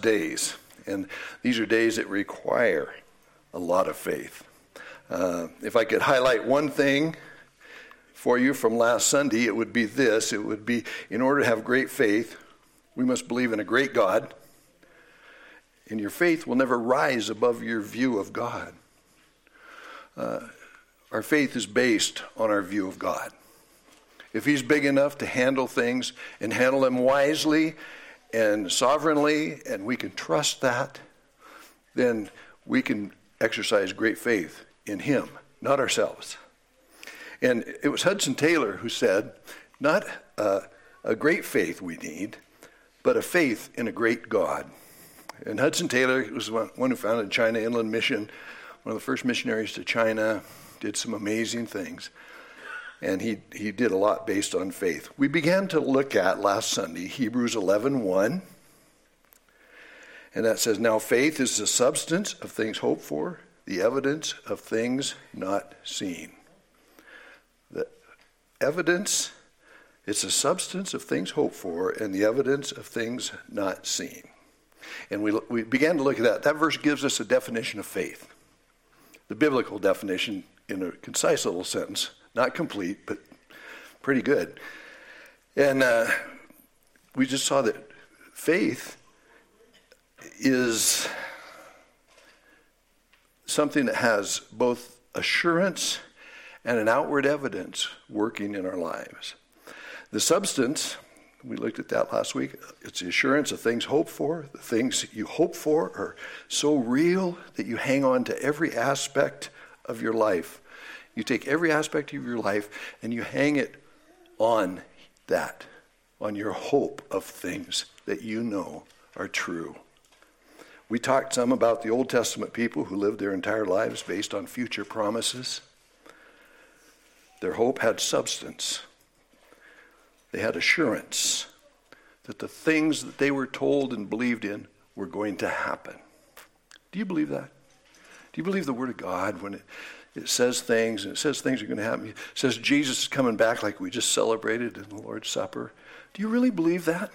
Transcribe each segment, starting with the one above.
days, and these are days that require a lot of faith. Uh, if I could highlight one thing for you from last Sunday, it would be this it would be in order to have great faith, we must believe in a great God, and your faith will never rise above your view of God. Uh, our faith is based on our view of God. If He's big enough to handle things and handle them wisely and sovereignly, and we can trust that, then we can exercise great faith in Him, not ourselves. And it was Hudson Taylor who said, not uh, a great faith we need, but a faith in a great God. And Hudson Taylor was one who founded China Inland Mission, one of the first missionaries to China, did some amazing things. And he, he did a lot based on faith. We began to look at last Sunday Hebrews 11 1. And that says, Now faith is the substance of things hoped for, the evidence of things not seen. The evidence, it's the substance of things hoped for and the evidence of things not seen. And we, we began to look at that. That verse gives us a definition of faith, the biblical definition in a concise little sentence, not complete, but pretty good. And uh, we just saw that faith is something that has both assurance and an outward evidence working in our lives. The substance, we looked at that last week, it's the assurance of things hoped for. The things you hope for are so real that you hang on to every aspect of your life. You take every aspect of your life and you hang it on that, on your hope of things that you know are true. We talked some about the Old Testament people who lived their entire lives based on future promises. Their hope had substance, they had assurance that the things that they were told and believed in were going to happen. Do you believe that? Do you believe the Word of God when it, it says things and it says things are going to happen? It says Jesus is coming back like we just celebrated in the Lord's Supper. Do you really believe that?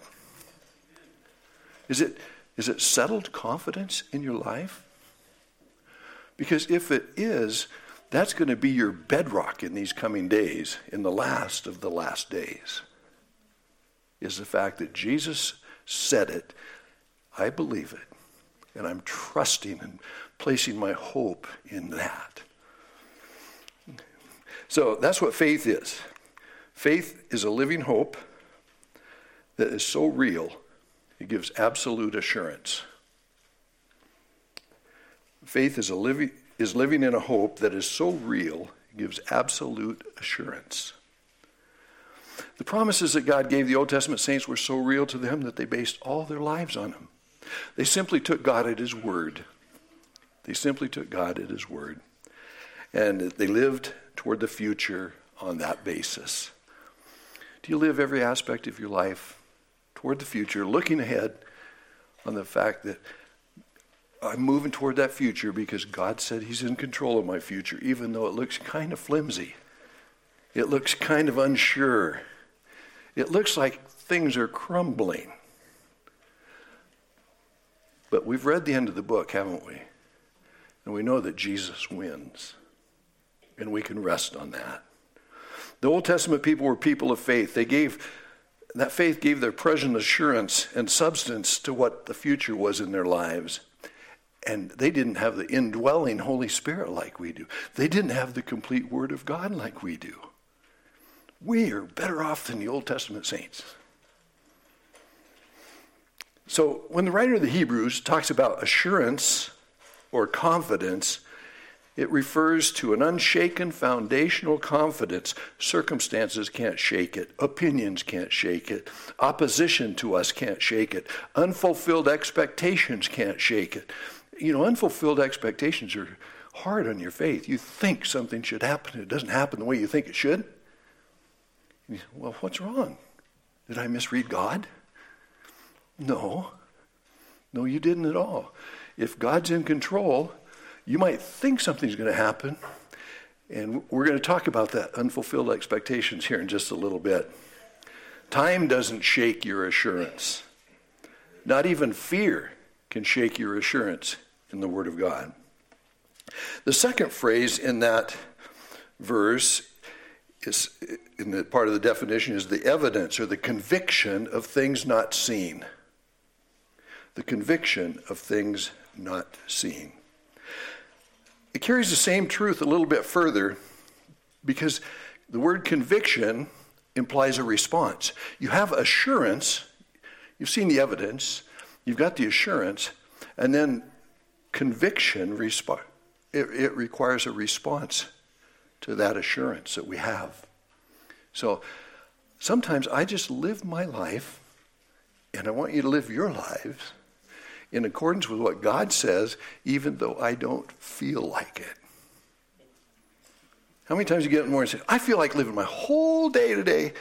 Is it, is it settled confidence in your life? Because if it is, that's going to be your bedrock in these coming days, in the last of the last days, is the fact that Jesus said it. I believe it. And I'm trusting and placing my hope in that. So that's what faith is. Faith is a living hope that is so real, it gives absolute assurance. Faith is a living is living in a hope that is so real, it gives absolute assurance. The promises that God gave the Old Testament saints were so real to them that they based all their lives on them. They simply took God at His word. They simply took God at His word. And they lived toward the future on that basis. Do you live every aspect of your life toward the future, looking ahead on the fact that I'm moving toward that future because God said He's in control of my future, even though it looks kind of flimsy. It looks kind of unsure. It looks like things are crumbling. But we've read the end of the book, haven't we? And we know that Jesus wins. And we can rest on that. The Old Testament people were people of faith. They gave that faith gave their present assurance and substance to what the future was in their lives. And they didn't have the indwelling Holy Spirit like we do. They didn't have the complete Word of God like we do. We are better off than the Old Testament saints. So, when the writer of the Hebrews talks about assurance or confidence, it refers to an unshaken foundational confidence. Circumstances can't shake it, opinions can't shake it, opposition to us can't shake it, unfulfilled expectations can't shake it you know, unfulfilled expectations are hard on your faith. You think something should happen, it doesn't happen the way you think it should. Well, what's wrong? Did I misread God? No. No, you didn't at all. If God's in control, you might think something's going to happen. And we're going to talk about that unfulfilled expectations here in just a little bit. Time doesn't shake your assurance, not even fear can shake your assurance in the Word of God. The second phrase in that verse is in the part of the definition is the evidence or the conviction of things not seen. The conviction of things not seen. It carries the same truth a little bit further because the word conviction implies a response. You have assurance, you've seen the evidence, you've got the assurance, and then conviction resp- it, it requires a response to that assurance that we have. So sometimes I just live my life, and I want you to live your lives in accordance with what God says, even though I don't feel like it. How many times you get up in the morning and say, I feel like living my whole day today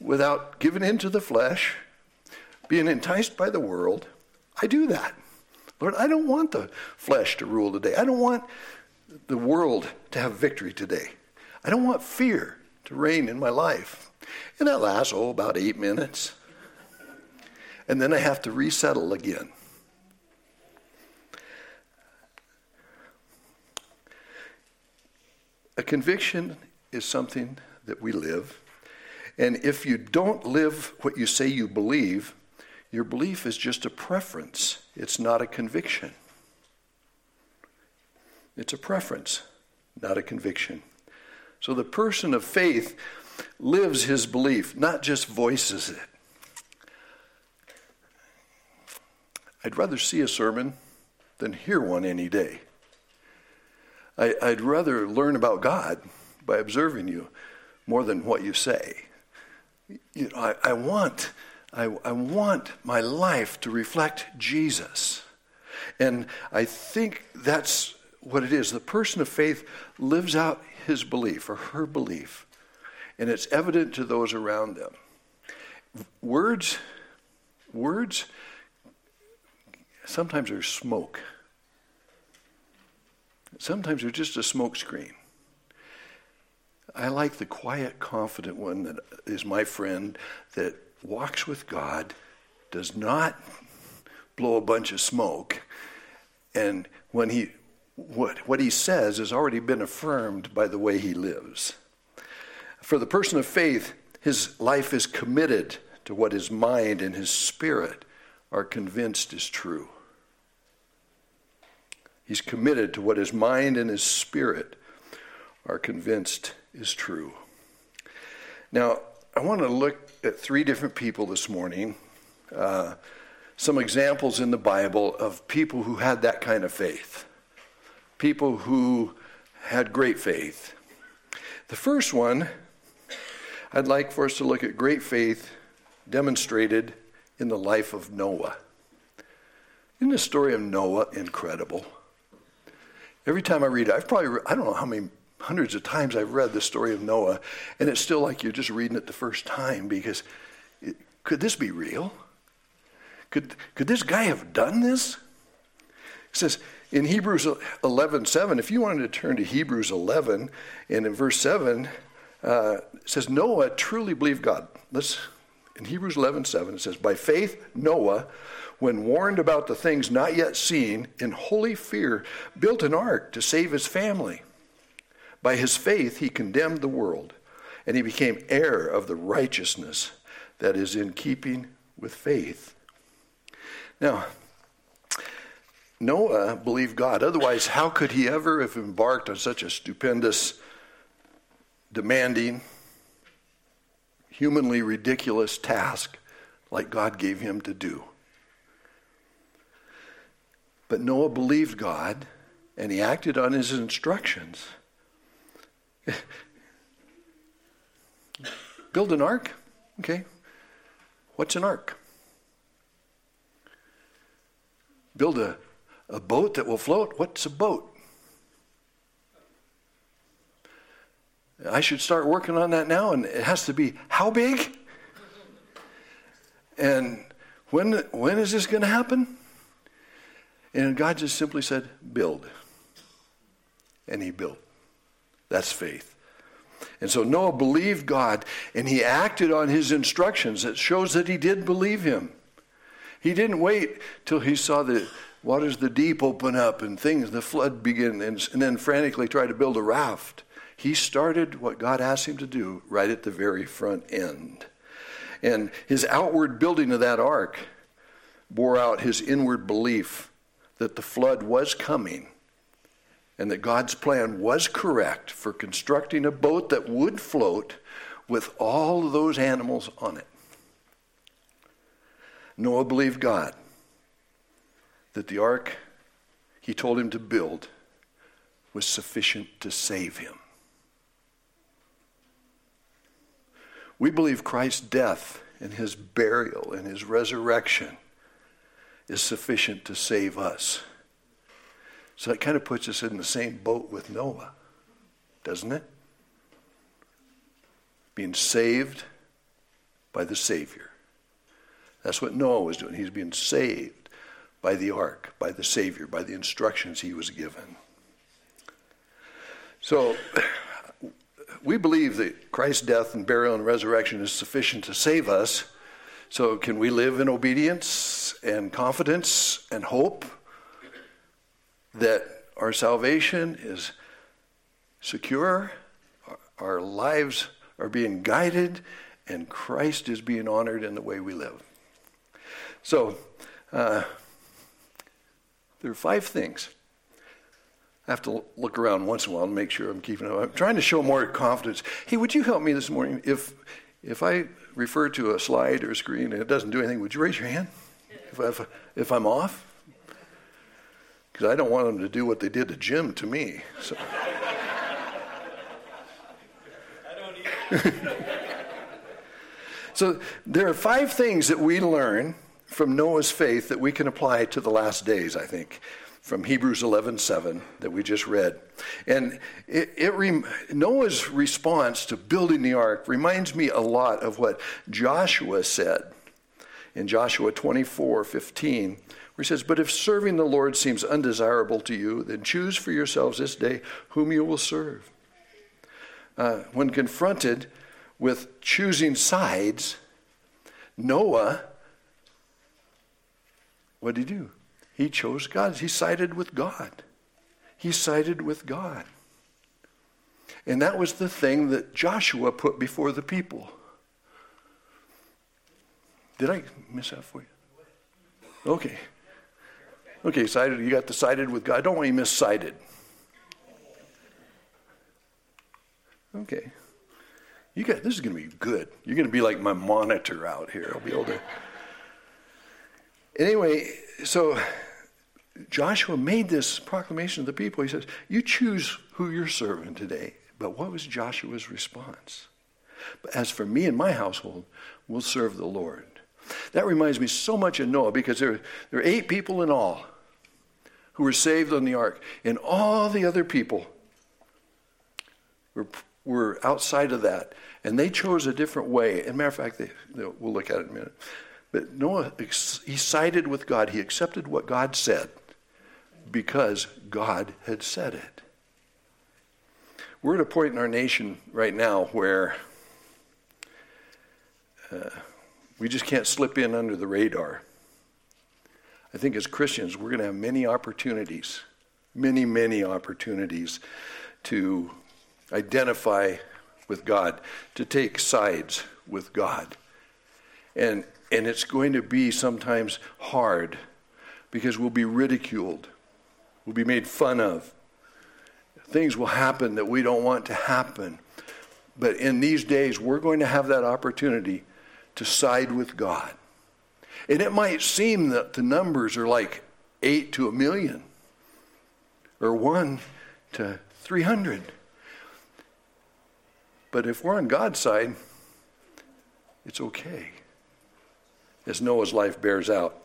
without giving in to the flesh, being enticed by the world? I do that. Lord, I don't want the flesh to rule today. I don't want the world to have victory today. I don't want fear to reign in my life. And that lasts, oh, about eight minutes. And then I have to resettle again. A conviction is something that we live. And if you don't live what you say you believe, your belief is just a preference, it's not a conviction. It's a preference, not a conviction. So the person of faith lives his belief, not just voices it. I'd rather see a sermon than hear one any day. I, would rather learn about God by observing you more than what you say. You know, I, I want, I, I want my life to reflect Jesus. And I think that's what it is. The person of faith lives out his belief or her belief, and it's evident to those around them. Words, words, sometimes are smoke. Sometimes they're just a smokescreen. I like the quiet, confident one that is my friend that walks with God, does not blow a bunch of smoke, and when he what, what he says has already been affirmed by the way he lives. For the person of faith, his life is committed to what his mind and his spirit are convinced is true. He's committed to what his mind and his spirit are convinced is true. Now, I want to look at three different people this morning, uh, some examples in the Bible of people who had that kind of faith people who had great faith. The first one, I'd like for us to look at great faith demonstrated in the life of Noah. Isn't the story of Noah incredible? Every time I read it, I've probably, I don't know how many hundreds of times I've read the story of Noah, and it's still like you're just reading it the first time because it, could this be real? Could, could this guy have done this? It says, in Hebrews 11 7, if you wanted to turn to Hebrews 11, and in verse 7, uh, it says, Noah truly believed God. Let's, in Hebrews 11 7, it says, By faith, Noah, when warned about the things not yet seen, in holy fear, built an ark to save his family. By his faith, he condemned the world, and he became heir of the righteousness that is in keeping with faith. Now, Noah believed God. Otherwise, how could he ever have embarked on such a stupendous, demanding, humanly ridiculous task like God gave him to do? But Noah believed God and he acted on his instructions. Build an ark? Okay. What's an ark? Build a a boat that will float? What's a boat? I should start working on that now, and it has to be how big? And when, when is this going to happen? And God just simply said, build. And he built. That's faith. And so Noah believed God and he acted on his instructions. It shows that he did believe him. He didn't wait till he saw the, waters the deep open up and things, the flood begin, and, and then frantically try to build a raft. He started what God asked him to do right at the very front end. And his outward building of that ark bore out his inward belief that the flood was coming and that God's plan was correct for constructing a boat that would float with all of those animals on it. Noah believed God that the ark he told him to build was sufficient to save him. We believe Christ's death and his burial and his resurrection is sufficient to save us. So that kind of puts us in the same boat with Noah, doesn't it? Being saved by the Savior. That's what Noah was doing. He's being saved by the ark, by the Savior, by the instructions he was given. So, we believe that Christ's death and burial and resurrection is sufficient to save us. So, can we live in obedience and confidence and hope that our salvation is secure, our lives are being guided, and Christ is being honored in the way we live? So, uh, there are five things. I have to look around once in a while to make sure I'm keeping up. I'm trying to show more confidence. Hey, would you help me this morning? If if I refer to a slide or a screen and it doesn't do anything, would you raise your hand if, if, if I'm off? Because I don't want them to do what they did to Jim to me. So. so there are five things that we learn from Noah's faith that we can apply to the last days, I think, from Hebrews 11:7 that we just read. And it, it rem- Noah's response to building the ark reminds me a lot of what Joshua said in Joshua 24:15, where he says, "But if serving the Lord seems undesirable to you, then choose for yourselves this day whom you will serve." Uh, when confronted with choosing sides, Noah what did he do? He chose God. He sided with God. He sided with God. And that was the thing that Joshua put before the people. Did I miss that for you? Okay. Okay, sided. You got the sided with God. Don't want you missided. Okay. You got this is going to be good. You're going to be like my monitor out here. I'll be able to Anyway, so Joshua made this proclamation to the people. He says, You choose who you're serving today. But what was Joshua's response? But as for me and my household, we'll serve the Lord. That reminds me so much of Noah because there, there are eight people in all who were saved on the ark, and all the other people were, were outside of that. And they chose a different way. As a matter of fact, they, we'll look at it in a minute. But Noah, he sided with God. He accepted what God said because God had said it. We're at a point in our nation right now where uh, we just can't slip in under the radar. I think as Christians, we're going to have many opportunities, many, many opportunities to identify with God, to take sides with God. And and it's going to be sometimes hard because we'll be ridiculed, we'll be made fun of. Things will happen that we don't want to happen. But in these days, we're going to have that opportunity to side with God. And it might seem that the numbers are like eight to a million or one to 300. But if we're on God's side, it's okay as Noah's life bears out.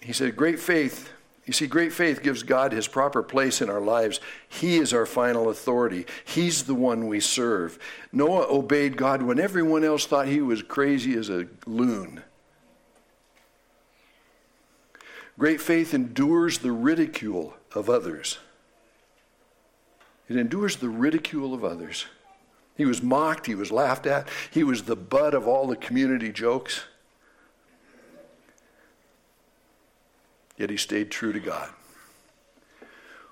He said, Great faith, you see, great faith gives God his proper place in our lives. He is our final authority, He's the one we serve. Noah obeyed God when everyone else thought he was crazy as a loon. Great faith endures the ridicule of others. It endures the ridicule of others. He was mocked, he was laughed at, he was the butt of all the community jokes. Yet he stayed true to God.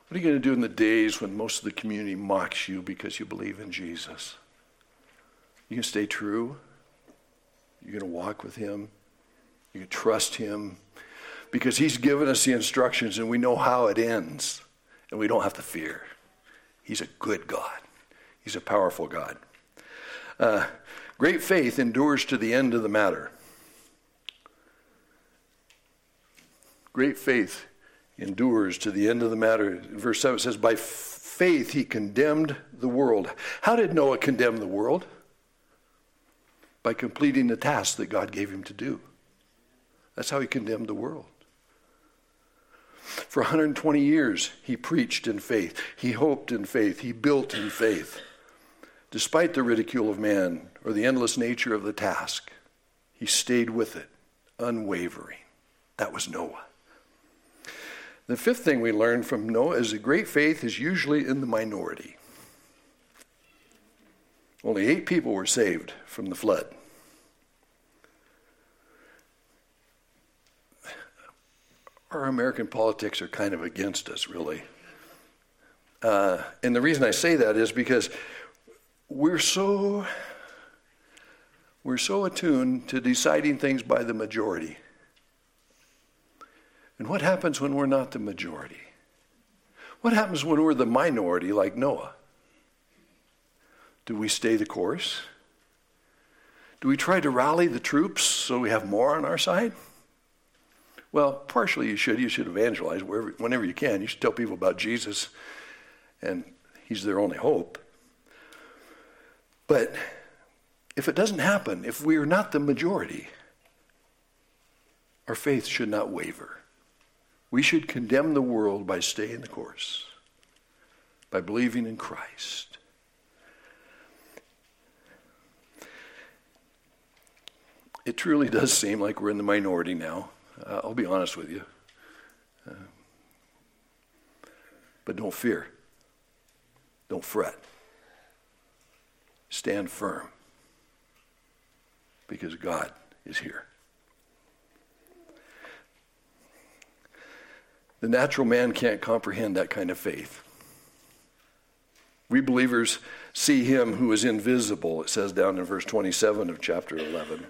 What are you going to do in the days when most of the community mocks you because you believe in Jesus? You can stay true. You're going to walk with him. You can trust him because he's given us the instructions and we know how it ends and we don't have to fear. He's a good God. He's a powerful God. Uh, great faith endures to the end of the matter. Great faith endures to the end of the matter. Verse 7 says, By faith he condemned the world. How did Noah condemn the world? By completing the task that God gave him to do. That's how he condemned the world. For 120 years, he preached in faith. He hoped in faith. He built in faith. Despite the ridicule of man or the endless nature of the task, he stayed with it, unwavering. That was Noah. The fifth thing we learn from Noah is that great faith is usually in the minority. Only eight people were saved from the flood. Our American politics are kind of against us, really. Uh, and the reason I say that is because we're so we're so attuned to deciding things by the majority. And what happens when we're not the majority? What happens when we're the minority like Noah? Do we stay the course? Do we try to rally the troops so we have more on our side? Well, partially you should. You should evangelize wherever, whenever you can. You should tell people about Jesus, and He's their only hope. But if it doesn't happen, if we are not the majority, our faith should not waver. We should condemn the world by staying the course, by believing in Christ. It truly does seem like we're in the minority now. Uh, I'll be honest with you. Uh, but don't fear. Don't fret. Stand firm because God is here. The natural man can't comprehend that kind of faith. We believers see him who is invisible, it says down in verse 27 of chapter 11.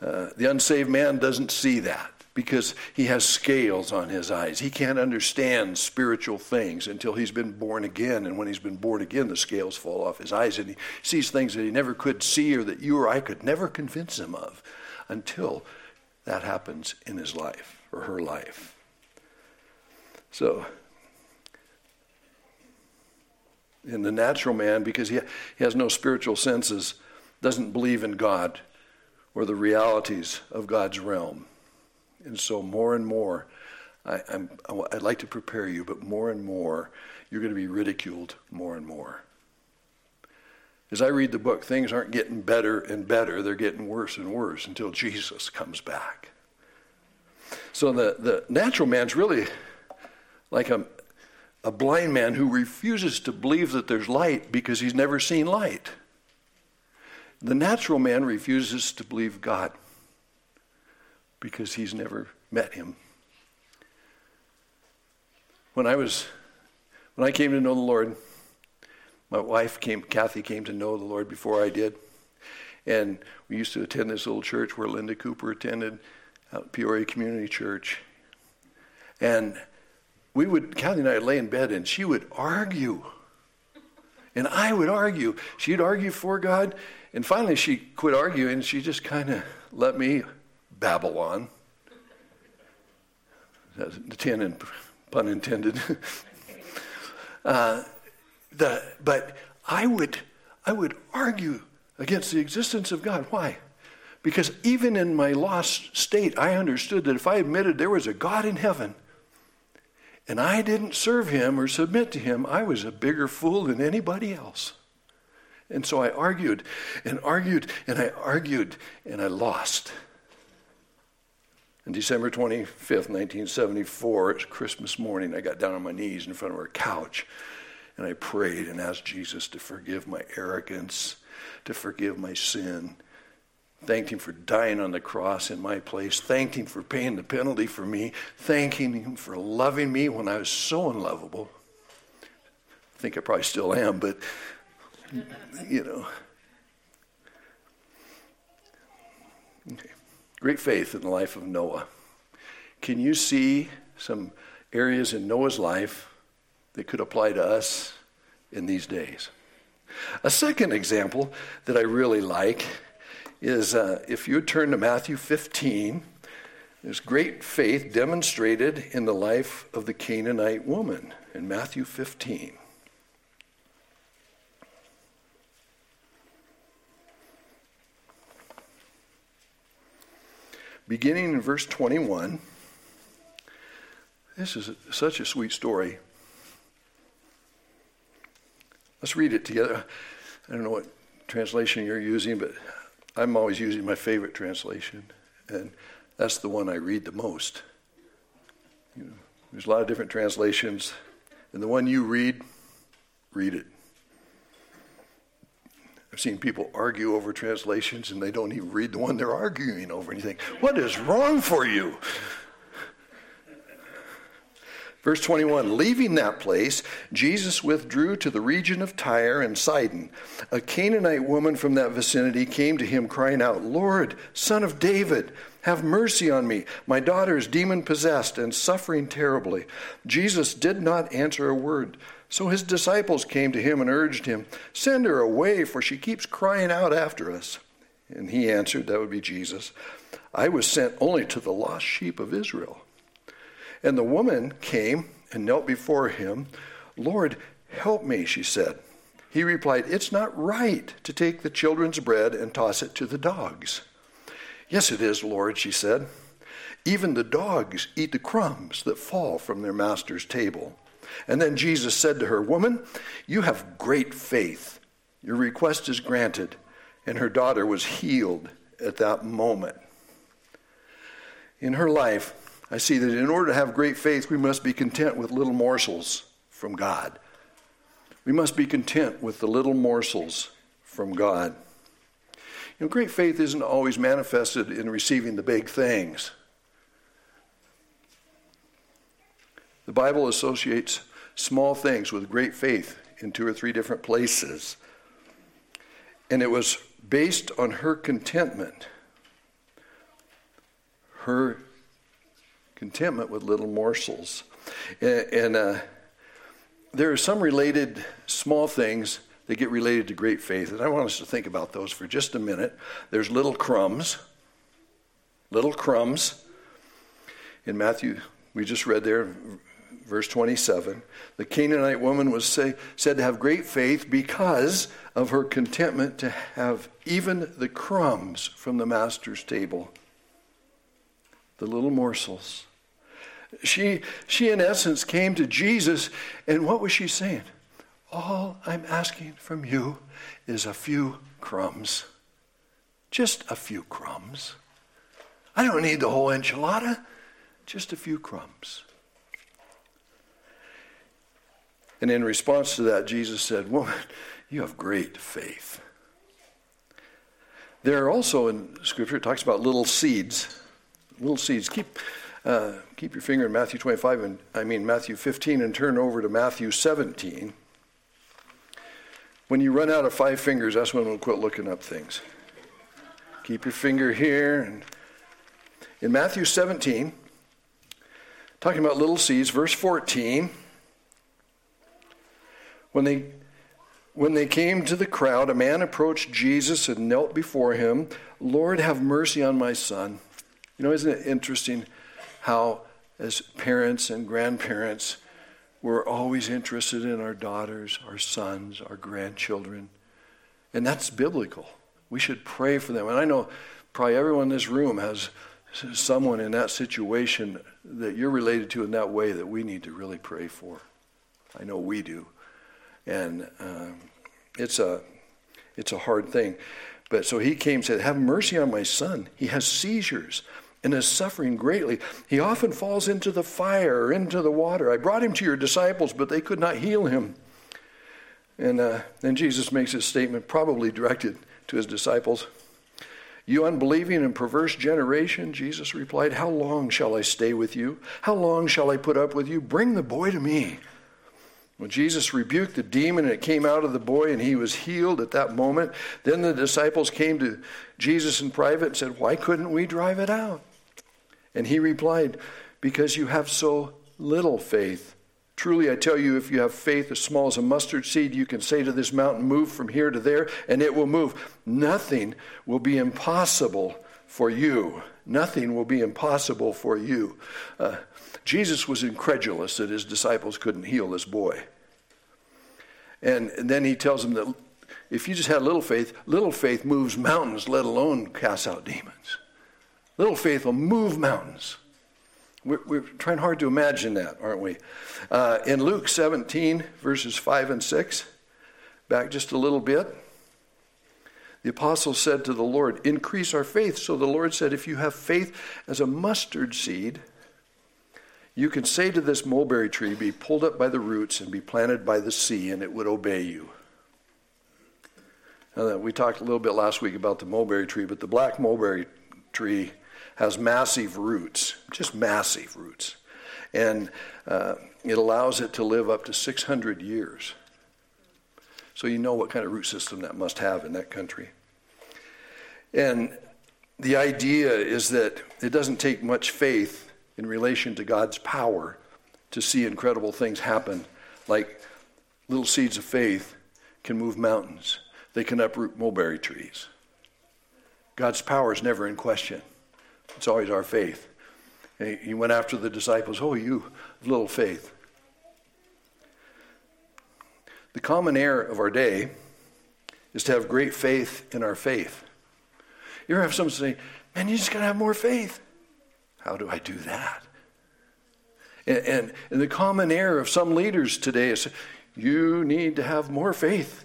Uh, the unsaved man doesn't see that because he has scales on his eyes. He can't understand spiritual things until he's been born again. And when he's been born again, the scales fall off his eyes and he sees things that he never could see or that you or I could never convince him of until that happens in his life or her life. So, in the natural man, because he, he has no spiritual senses, doesn't believe in God or the realities of God's realm. And so, more and more, I, am I'd like to prepare you, but more and more, you're going to be ridiculed more and more. As I read the book, things aren't getting better and better, they're getting worse and worse until Jesus comes back. So, the, the natural man's really like a, a blind man who refuses to believe that there's light because he's never seen light. The natural man refuses to believe God because he's never met him. When I was when I came to know the Lord, my wife came Kathy came to know the Lord before I did. And we used to attend this little church where Linda Cooper attended, out Peoria Community Church. And we would, Kathy and I would lay in bed and she would argue. And I would argue. She'd argue for God. And finally she quit arguing she just kind of let me babble on. That's and pun intended. uh, the, but I would, I would argue against the existence of God. Why? Because even in my lost state, I understood that if I admitted there was a God in heaven, and I didn't serve him or submit to him, I was a bigger fool than anybody else. And so I argued and argued and I argued and I lost. On December 25th, 1974, it was Christmas morning, I got down on my knees in front of her couch and I prayed and asked Jesus to forgive my arrogance, to forgive my sin, Thanked him for dying on the cross in my place. Thanked him for paying the penalty for me. Thanking him for loving me when I was so unlovable. I think I probably still am, but, you know. Okay. Great faith in the life of Noah. Can you see some areas in Noah's life that could apply to us in these days? A second example that I really like is uh, if you turn to Matthew 15, there's great faith demonstrated in the life of the Canaanite woman in Matthew 15. Beginning in verse 21, this is such a sweet story. Let's read it together. I don't know what translation you're using, but I'm always using my favorite translation, and that's the one I read the most. You know, there's a lot of different translations, and the one you read, read it. I've seen people argue over translations and they don't even read the one they're arguing over, and you think, what is wrong for you? Verse 21 Leaving that place, Jesus withdrew to the region of Tyre and Sidon. A Canaanite woman from that vicinity came to him, crying out, Lord, son of David, have mercy on me. My daughter is demon possessed and suffering terribly. Jesus did not answer a word. So his disciples came to him and urged him, Send her away, for she keeps crying out after us. And he answered, That would be Jesus, I was sent only to the lost sheep of Israel. And the woman came and knelt before him. Lord, help me, she said. He replied, It's not right to take the children's bread and toss it to the dogs. Yes, it is, Lord, she said. Even the dogs eat the crumbs that fall from their master's table. And then Jesus said to her, Woman, you have great faith. Your request is granted. And her daughter was healed at that moment. In her life, I see that in order to have great faith, we must be content with little morsels from God. We must be content with the little morsels from God. You know, great faith isn't always manifested in receiving the big things. The Bible associates small things with great faith in two or three different places. And it was based on her contentment, her contentment with little morsels. And, and uh, there are some related small things that get related to great faith. And I want us to think about those for just a minute. There's little crumbs. Little crumbs. In Matthew, we just read there, verse 27. The Canaanite woman was say, said to have great faith because of her contentment to have even the crumbs from the master's table, the little morsels. She, she, in essence, came to Jesus, and what was she saying? All I'm asking from you is a few crumbs. Just a few crumbs. I don't need the whole enchilada, just a few crumbs. And in response to that, Jesus said, Woman, you have great faith. There are also in Scripture, it talks about little seeds. Little seeds. Keep uh, keep your finger in Matthew 25 and I mean Matthew 15 and turn over to Matthew 17. When you run out of five fingers, that's when we'll quit looking up things. Keep your finger here. And in Matthew 17, talking about little seeds, verse 14, when they when they came to the crowd, a man approached Jesus and knelt before him. Lord, have mercy on my son. You know, isn't it interesting? How, as parents and grandparents, we're always interested in our daughters, our sons, our grandchildren. And that's biblical. We should pray for them. And I know probably everyone in this room has someone in that situation that you're related to in that way that we need to really pray for. I know we do. And um, it's, a, it's a hard thing. But so he came and said, Have mercy on my son. He has seizures and is suffering greatly. He often falls into the fire or into the water. I brought him to your disciples, but they could not heal him. And uh, then Jesus makes his statement, probably directed to his disciples You unbelieving and perverse generation, Jesus replied, How long shall I stay with you? How long shall I put up with you? Bring the boy to me. When Jesus rebuked the demon and it came out of the boy and he was healed at that moment, then the disciples came to Jesus in private and said, Why couldn't we drive it out? And he replied, Because you have so little faith. Truly, I tell you, if you have faith as small as a mustard seed, you can say to this mountain, Move from here to there, and it will move. Nothing will be impossible for you. Nothing will be impossible for you. Uh, Jesus was incredulous that his disciples couldn't heal this boy. And, and then he tells them that if you just had little faith, little faith moves mountains, let alone casts out demons. Little faith will move mountains. We're, we're, trying hard to imagine that, aren't we? Uh, in Luke 17, verses 5 and 6, back just a little bit, the apostle said to the Lord, Increase our faith. So the Lord said, If you have faith as a mustard seed, you can say to this mulberry tree, Be pulled up by the roots and be planted by the sea, and it would obey you. Now, we talked a little bit last week about the mulberry tree, but the black mulberry tree has massive roots, just massive roots. And uh, it allows it to live up to 600 years. So you know what kind of root system that must have in that country. And the idea is that it doesn't take much faith in relation to God's power to see incredible things happen, like little seeds of faith can move mountains, they can uproot mulberry trees. God's power is never in question. It's always our faith. He went after the disciples, Oh, you little faith. The common error of our day is to have great faith in our faith. You ever have someone say, Man, you just got to have more faith. How do I do that? And, and, and, the common error of some leaders today is you need to have more faith.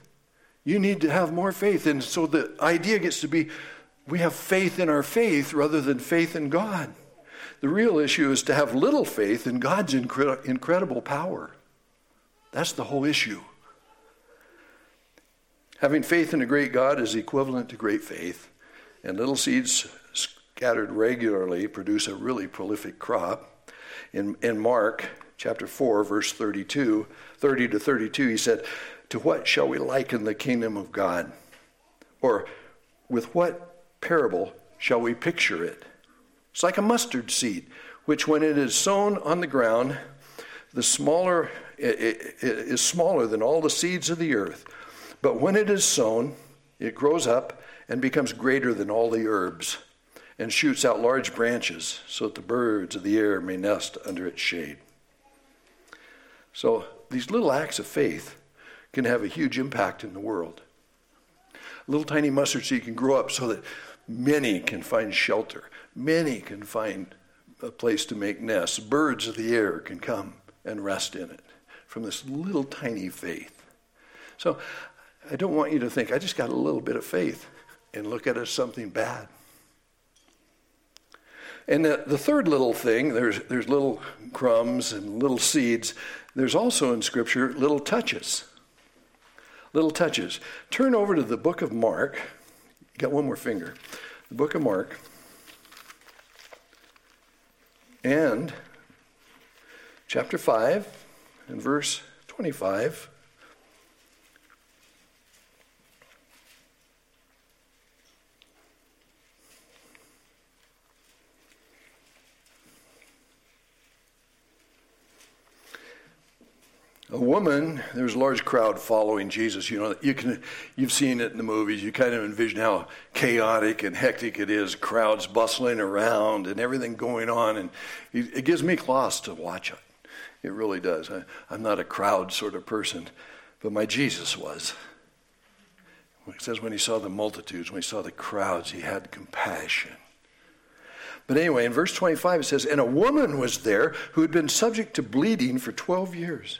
You need to have more faith. And so the idea gets to be we have faith in our faith rather than faith in God. The real issue is to have little faith in God's incre- incredible power. That's the whole issue. Having faith in a great God is equivalent to great faith, and little seeds scattered regularly produce a really prolific crop. In, in Mark chapter 4, verse 32, 30 to 32, he said, To what shall we liken the kingdom of God? Or with what parable shall we picture it? It's like a mustard seed, which when it is sown on the ground, the smaller it, it, it is smaller than all the seeds of the earth. But when it is sown, it grows up and becomes greater than all the herbs, and shoots out large branches, so that the birds of the air may nest under its shade. So these little acts of faith can have a huge impact in the world. A little tiny mustard seed can grow up so that Many can find shelter. Many can find a place to make nests. Birds of the air can come and rest in it from this little tiny faith. So I don't want you to think, I just got a little bit of faith and look at it as something bad. And the, the third little thing, there's, there's little crumbs and little seeds. There's also in Scripture little touches. Little touches. Turn over to the book of Mark got one more finger. The book of Mark. And chapter 5 and verse 25. A woman there was a large crowd following jesus. You know you can you've seen it in the movies. You kind of envision how chaotic and hectic it is. Crowds bustling around and everything going on. And it, gives me claws to watch it. It really does. I, i'm not a crowd sort of person but my jesus was. It says when he saw the multitudes when he saw the crowds he had compassion. But anyway, in verse 25 it says, And a woman was there who had been subject to bleeding for 12 years.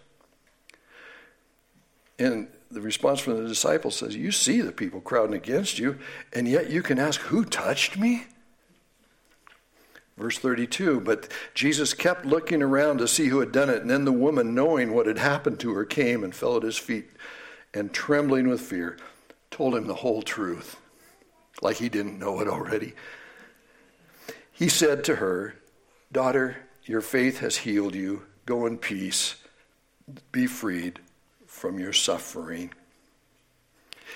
And the response from the disciples says, You see the people crowding against you, and yet you can ask, Who touched me? Verse 32 But Jesus kept looking around to see who had done it, and then the woman, knowing what had happened to her, came and fell at his feet, and trembling with fear, told him the whole truth, like he didn't know it already. He said to her, Daughter, your faith has healed you. Go in peace. Be freed from your suffering.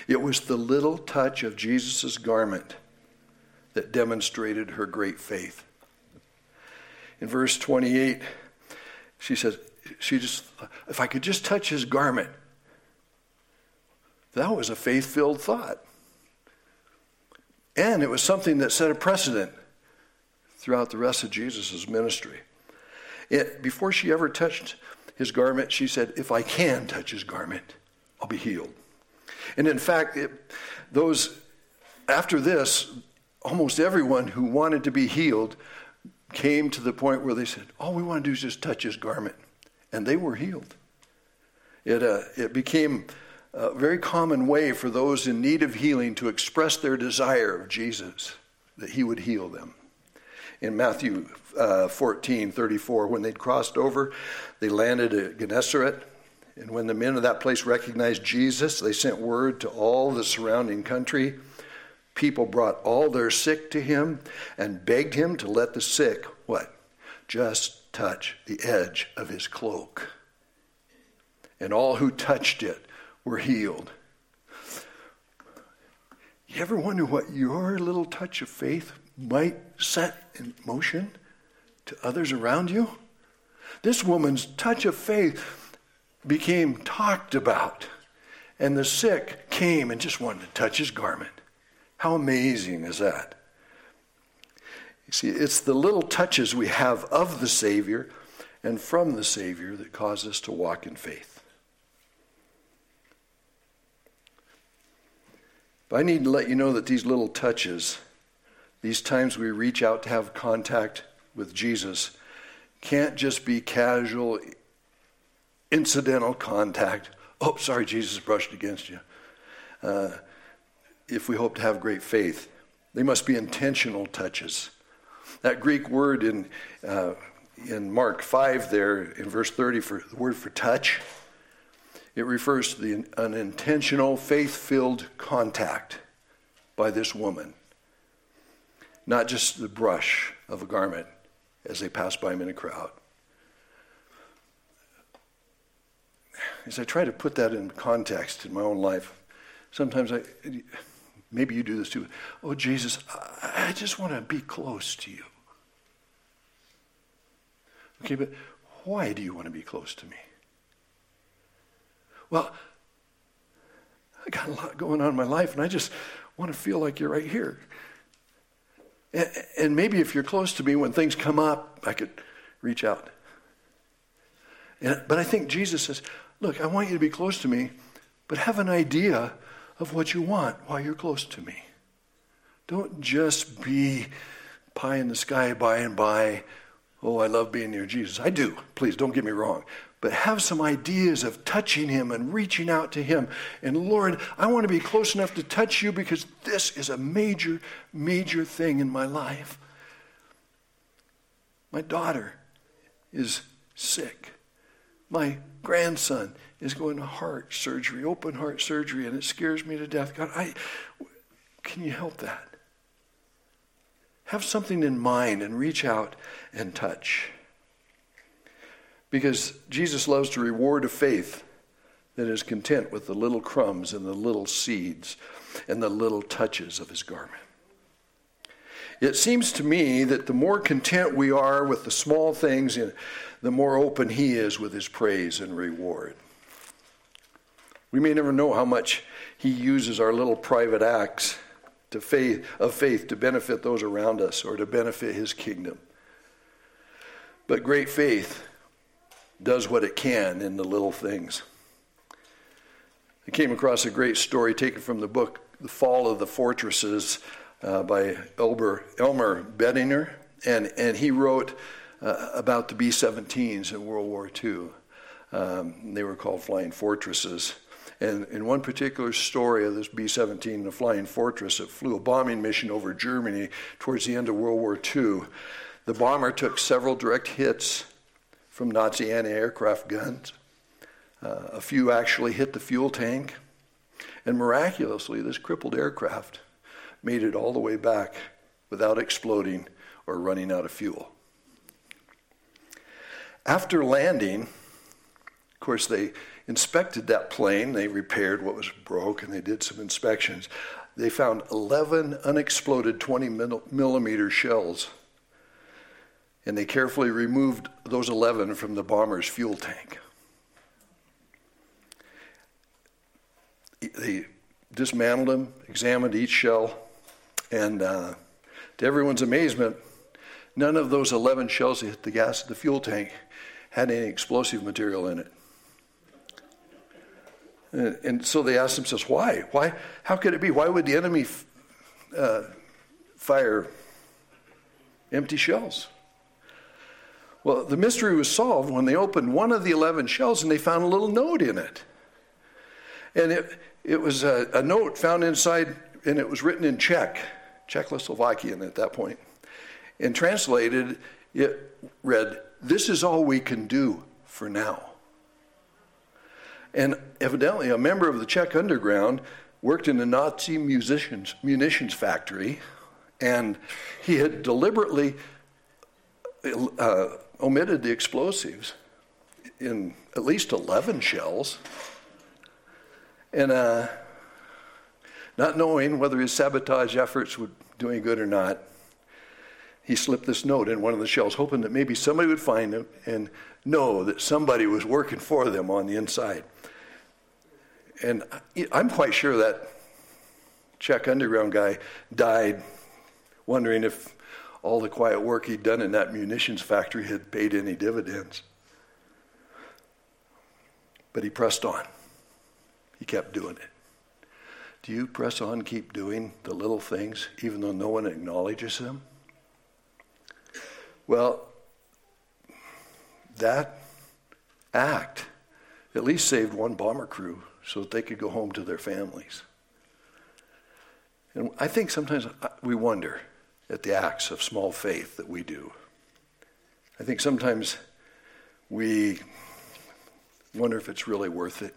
It was the little touch of Jesus' garment that demonstrated her great faith. In verse 28, she says, she just, if I could just touch his garment. That was a faith filled thought. And it was something that set a precedent throughout the rest of Jesus' ministry. It, before she ever touched his garment, she said, If I can touch his garment, I'll be healed. And in fact, it, those after this, almost everyone who wanted to be healed came to the point where they said, All we want to do is just touch his garment. And they were healed. It, uh, it became a very common way for those in need of healing to express their desire of Jesus, that he would heal them in Matthew uh, 14 34. When they'd crossed over, they landed at Gennesaret. And when the men of that place recognized Jesus, they sent word to all the surrounding country. People brought all their sick to him and begged him to let the sick, what? Just touch the edge of his cloak. And all who touched it were healed. You ever wonder what your little touch of faith might set in motion to others around you. This woman's touch of faith became talked about, and the sick came and just wanted to touch his garment. How amazing is that? You see, it's the little touches we have of the Savior and from the Savior that cause us to walk in faith. But I need to let you know that these little touches these times we reach out to have contact with Jesus can't just be casual, incidental contact. Oh, sorry, Jesus brushed against you. Uh, if we hope to have great faith, they must be intentional touches. That Greek word in, uh, in Mark 5 there in verse 30 for the word for touch, it refers to the, an intentional, faith filled contact by this woman not just the brush of a garment as they pass by him in a crowd. As I try to put that in context in my own life, sometimes I, maybe you do this too. Oh, Jesus, I just want to be close to you. Okay, but why do you want to be close to me? Well, I got a lot going on in my life, and I just want to feel like you're right here. And maybe if you're close to me, when things come up, I could reach out. But I think Jesus says, Look, I want you to be close to me, but have an idea of what you want while you're close to me. Don't just be pie in the sky by and by. Oh, I love being near Jesus. I do. Please don't get me wrong but have some ideas of touching Him and reaching out to Him. And Lord, I want to be close enough to touch you because this is a major, major thing in my life. My daughter is sick. My grandson is going to heart surgery, open heart surgery, and it scares me to death. God, I, can you help that? Have something in mind and reach out and touch. Because Jesus loves to reward a faith that is content with the little crumbs and the little seeds and the little touches of his garment. It seems to me that the more content we are with the small things, the more open he is with his praise and reward. We may never know how much he uses our little private acts faith, of faith to benefit those around us or to benefit his kingdom. But great faith does what it can in the little things. I came across a great story taken from the book The Fall of the Fortresses uh, by Elmer, Elmer Bendiner, and, and he wrote uh, about the B 17s in World War II. Um, they were called flying fortresses. And in one particular story of this B 17, the Flying Fortress, it flew a bombing mission over Germany towards the end of World War II. The bomber took several direct hits from Nazi anti aircraft guns. Uh, a few actually hit the fuel tank. And miraculously, this crippled aircraft made it all the way back without exploding or running out of fuel. After landing, of course, they inspected that plane, they repaired what was broke, and they did some inspections. They found 11 unexploded 20 millimeter shells, and they carefully removed those 11 from the bomber's fuel tank. They dismantled them, examined each shell, and uh, to everyone's amazement, none of those 11 shells that hit the gas, of the fuel tank, had any explosive material in it. And, and so they asked themselves, why? Why? How could it be? Why would the enemy f- uh, fire empty shells? Well, the mystery was solved when they opened one of the 11 shells and they found a little note in it. And it, it was a, a note found inside, and it was written in Czech, Czechoslovakian at that point. And translated, it read, This is all we can do for now. And evidently, a member of the Czech underground worked in a Nazi musicians, munitions factory, and he had deliberately uh, omitted the explosives in at least 11 shells. And uh, not knowing whether his sabotage efforts would do any good or not, he slipped this note in one of the shells, hoping that maybe somebody would find him and know that somebody was working for them on the inside. And I'm quite sure that Czech underground guy died wondering if all the quiet work he'd done in that munitions factory had paid any dividends. But he pressed on. He kept doing it. Do you press on, keep doing the little things, even though no one acknowledges them? Well, that act at least saved one bomber crew so that they could go home to their families. And I think sometimes uh, we wonder at the acts of small faith that we do. I think sometimes we wonder if it's really worth it.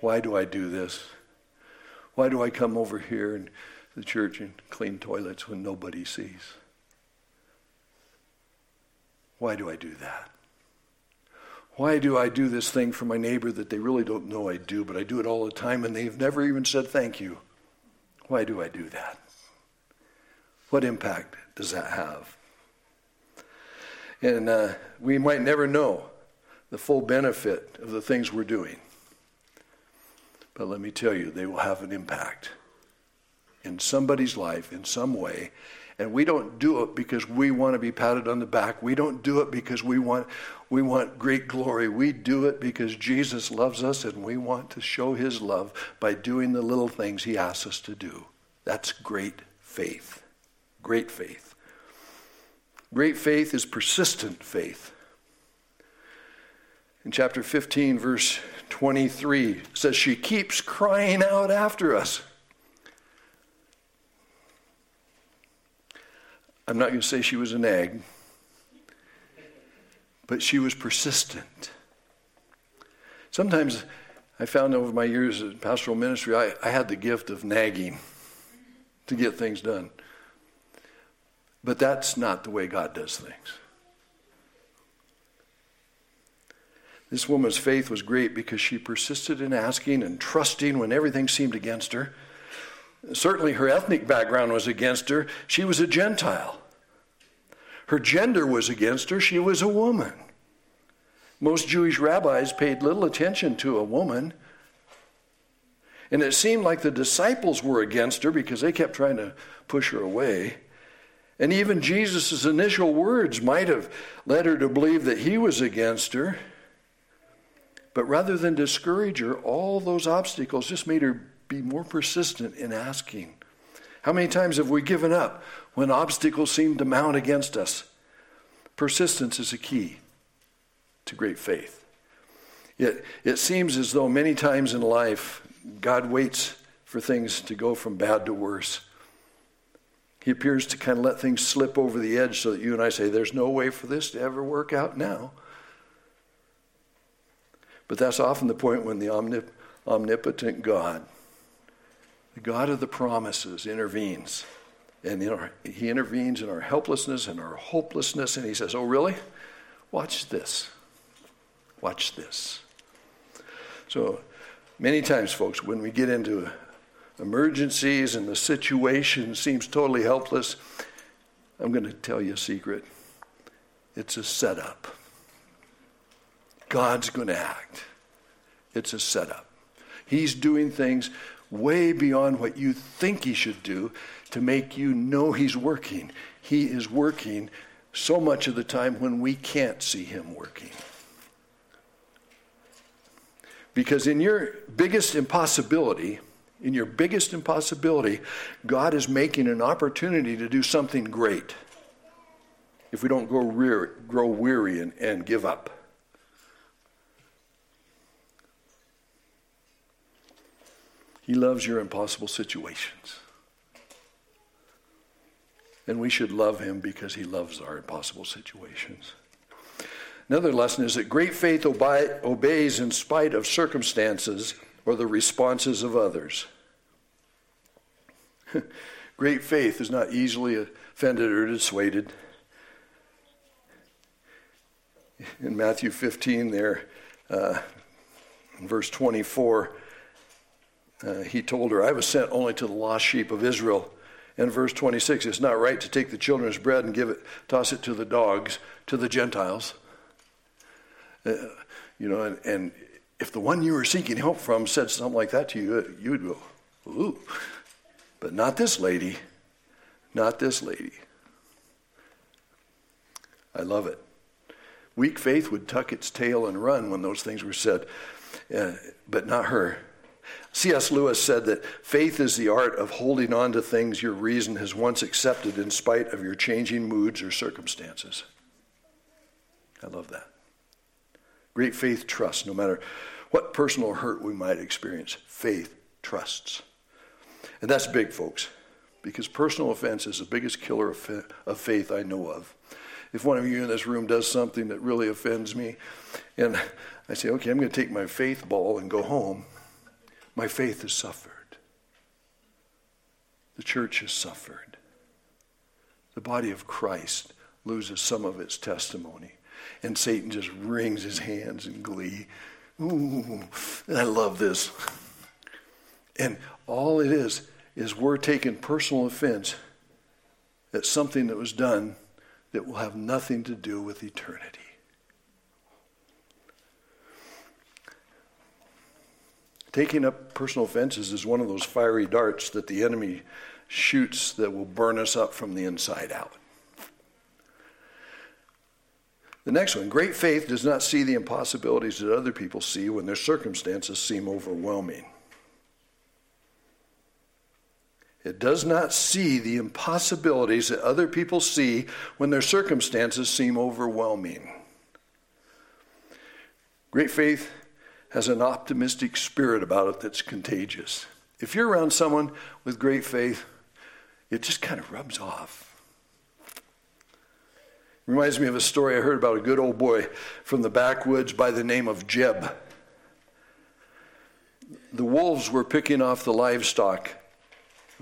Why do I do this? Why do I come over here in the church and clean toilets when nobody sees? Why do I do that? Why do I do this thing for my neighbor that they really don't know I do, but I do it all the time and they've never even said thank you? Why do I do that? What impact does that have? And uh, we might never know the full benefit of the things we're doing. But let me tell you, they will have an impact in somebody's life in some way. And we don't do it because we want to be patted on the back. We don't do it because we want, we want great glory. We do it because Jesus loves us and we want to show his love by doing the little things he asks us to do. That's great faith. Great faith. Great faith is persistent faith. In chapter 15, verse 23 says she keeps crying out after us. I'm not going to say she was an egg, but she was persistent. Sometimes I found over my years in pastoral ministry, I, I had the gift of nagging to get things done. But that's not the way God does things. This woman's faith was great because she persisted in asking and trusting when everything seemed against her. Certainly, her ethnic background was against her. She was a Gentile. Her gender was against her. She was a woman. Most Jewish rabbis paid little attention to a woman. And it seemed like the disciples were against her because they kept trying to push her away. And even Jesus' initial words might have led her to believe that he was against her. But rather than discourage her, all those obstacles just made her be more persistent in asking How many times have we given up when obstacles seem to mount against us? Persistence is a key to great faith. It, it seems as though many times in life, God waits for things to go from bad to worse. He appears to kind of let things slip over the edge so that you and I say, There's no way for this to ever work out now. But that's often the point when the omnip- omnipotent God, the God of the promises, intervenes. And in our, he intervenes in our helplessness and our hopelessness, and he says, Oh, really? Watch this. Watch this. So, many times, folks, when we get into emergencies and the situation seems totally helpless, I'm going to tell you a secret. It's a setup. God's going to act. It's a setup. He's doing things way beyond what you think He should do to make you know He's working. He is working so much of the time when we can't see Him working. Because in your biggest impossibility, in your biggest impossibility, God is making an opportunity to do something great if we don't grow weary, grow weary and, and give up. He loves your impossible situations. And we should love him because he loves our impossible situations. Another lesson is that great faith obe- obeys in spite of circumstances or the responses of others. great faith is not easily offended or dissuaded. In Matthew 15, there, uh, verse 24, uh, he told her, I was sent only to the lost sheep of Israel. And verse 26, it's not right to take the children's bread and give it, toss it to the dogs, to the Gentiles. Uh, you know, and, and, if the one you were seeking help from said something like that to you, you would go, ooh. But not this lady. Not this lady. I love it. Weak faith would tuck its tail and run when those things were said, uh, but not her. C.S. Lewis said that faith is the art of holding on to things your reason has once accepted in spite of your changing moods or circumstances. I love that. Great faith trusts, no matter what personal hurt we might experience. Faith trusts. And that's big, folks, because personal offense is the biggest killer of faith I know of. If one of you in this room does something that really offends me, and I say, okay, I'm going to take my faith ball and go home, my faith has suffered. The church has suffered. The body of Christ loses some of its testimony. And Satan just wrings his hands in glee. Ooh, I love this. And all it is, is we're taking personal offense at something that was done that will have nothing to do with eternity. Taking up personal offenses is one of those fiery darts that the enemy shoots that will burn us up from the inside out. The next one great faith does not see the impossibilities that other people see when their circumstances seem overwhelming. It does not see the impossibilities that other people see when their circumstances seem overwhelming. Great faith has an optimistic spirit about it that's contagious. If you're around someone with great faith, it just kind of rubs off. Reminds me of a story I heard about a good old boy from the backwoods by the name of Jeb. The wolves were picking off the livestock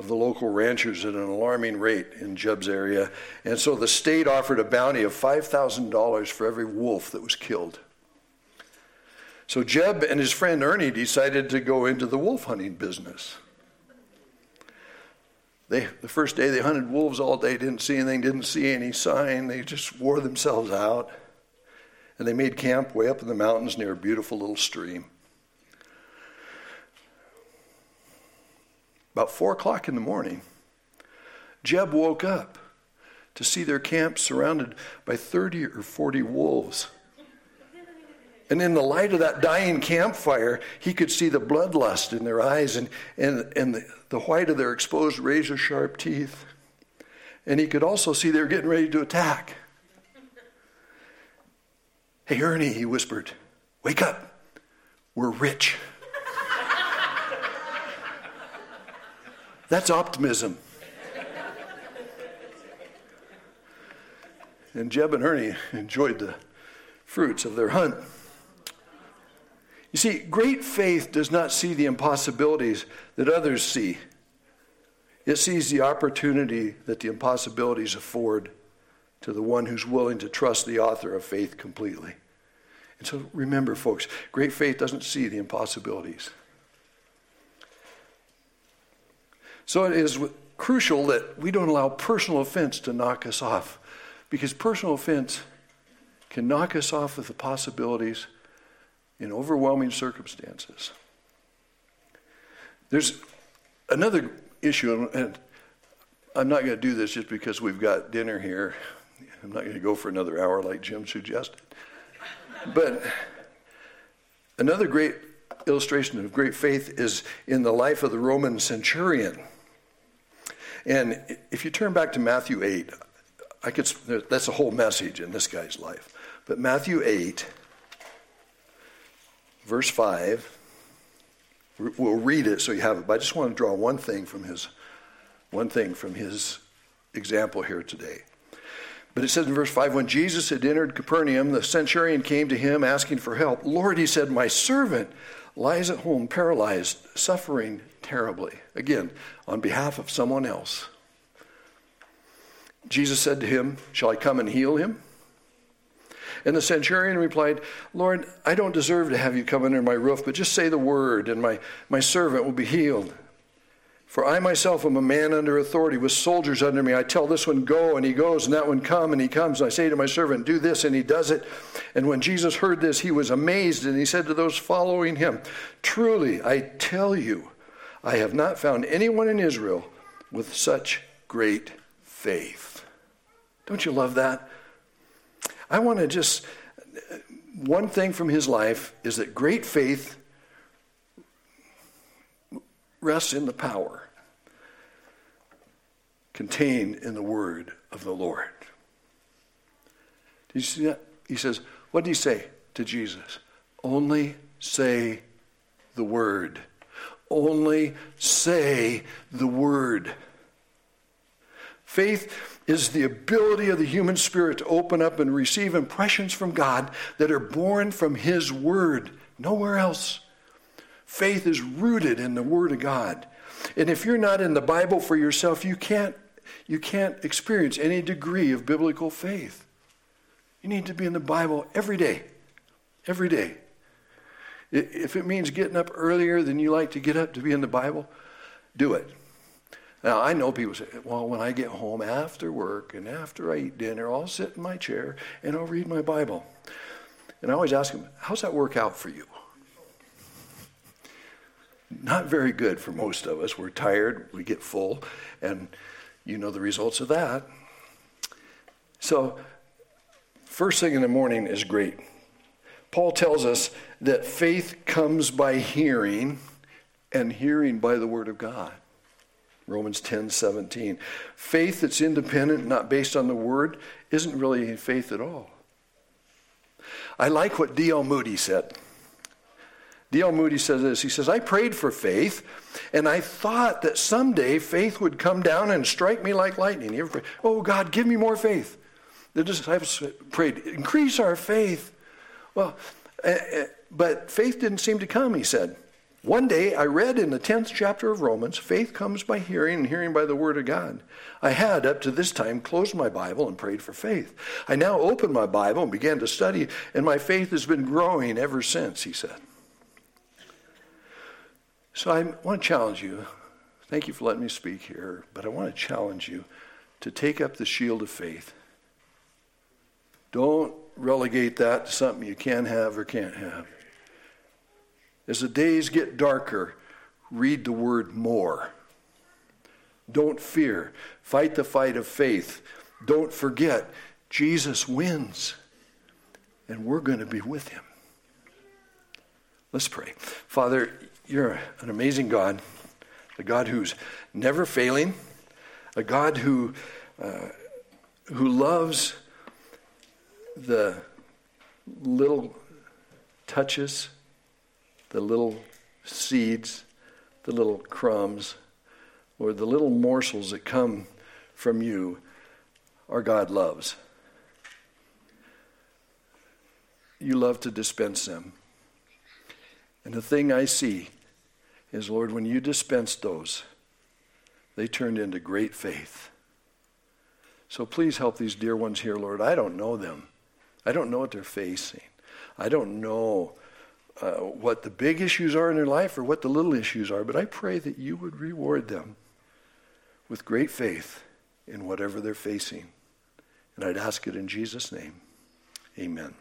of the local ranchers at an alarming rate in Jeb's area, and so the state offered a bounty of $5,000 for every wolf that was killed. So Jeb and his friend Ernie decided to go into the wolf hunting business. They, the first day they hunted wolves all day, didn't see anything, didn't see any sign. They just wore themselves out. And they made camp way up in the mountains near a beautiful little stream. About four o'clock in the morning, Jeb woke up to see their camp surrounded by 30 or 40 wolves. And in the light of that dying campfire, he could see the bloodlust in their eyes and, and, and the, the white of their exposed razor sharp teeth. And he could also see they were getting ready to attack. Hey, Ernie, he whispered, wake up. We're rich. That's optimism. And Jeb and Ernie enjoyed the fruits of their hunt. You see, great faith does not see the impossibilities that others see. It sees the opportunity that the impossibilities afford to the one who's willing to trust the author of faith completely. And so remember, folks, great faith doesn't see the impossibilities. So it is crucial that we don't allow personal offense to knock us off, because personal offense can knock us off of the possibilities in overwhelming circumstances. There's another issue, and I'm not going to do this just because we've got dinner here. I'm not going to go for another hour like Jim suggested. But another great illustration of great faith is in the life of the Roman centurion. And if you turn back to Matthew 8, I could, that's a whole message in this guy's life. But Matthew 8, verse 5, we'll read it so you have it, but I just want to draw one thing from his, one thing from his example here today. But it says in verse 5 when Jesus had entered Capernaum, the centurion came to him asking for help. Lord, he said, My servant lies at home paralyzed, suffering terribly. Again, on behalf of someone else. Jesus said to him, Shall I come and heal him? And the centurion replied, Lord, I don't deserve to have you come under my roof, but just say the word, and my, my servant will be healed. For I myself am a man under authority with soldiers under me. I tell this one, go, and he goes, and that one, come, and he comes. And I say to my servant, do this, and he does it. And when Jesus heard this, he was amazed, and he said to those following him, Truly, I tell you, I have not found anyone in Israel with such great faith. Don't you love that? I want to just, one thing from his life is that great faith rests in the power contained in the word of the Lord. Did you see that? He says, What did he say to Jesus? Only say the word. Only say the word. Faith is the ability of the human spirit to open up and receive impressions from God that are born from His Word, nowhere else. Faith is rooted in the Word of God. And if you're not in the Bible for yourself, you can't, you can't experience any degree of biblical faith. You need to be in the Bible every day. Every day. If it means getting up earlier than you like to get up to be in the Bible, do it. Now, I know people say, well, when I get home after work and after I eat dinner, I'll sit in my chair and I'll read my Bible. And I always ask them, how's that work out for you? not very good for most of us. We're tired, we get full, and you know the results of that. So, first thing in the morning is great. Paul tells us that faith comes by hearing, and hearing by the Word of God. Romans 10 17. Faith that's independent, not based on the Word, isn't really faith at all. I like what D.L. Moody said. D.L. Moody says this. He says, I prayed for faith, and I thought that someday faith would come down and strike me like lightning. You ever pray, oh, God, give me more faith? The disciples prayed, increase our faith. Well, uh, but faith didn't seem to come, he said. One day I read in the 10th chapter of Romans, faith comes by hearing, and hearing by the word of God. I had, up to this time, closed my Bible and prayed for faith. I now opened my Bible and began to study, and my faith has been growing ever since, he said. So I want to challenge you. Thank you for letting me speak here, but I want to challenge you to take up the shield of faith. Don't relegate that to something you can have or can't have. As the days get darker, read the word more. Don't fear. Fight the fight of faith. Don't forget, Jesus wins, and we're going to be with him. Let's pray. Father, you're an amazing God, a God who's never failing, a God who, uh, who loves the little touches, the little seeds, the little crumbs, or the little morsels that come from you, our God loves. You love to dispense them. And the thing I see is, Lord, when you dispensed those, they turned into great faith. So please help these dear ones here, Lord. I don't know them. I don't know what they're facing. I don't know uh, what the big issues are in their life or what the little issues are, but I pray that you would reward them with great faith in whatever they're facing. And I'd ask it in Jesus' name. Amen.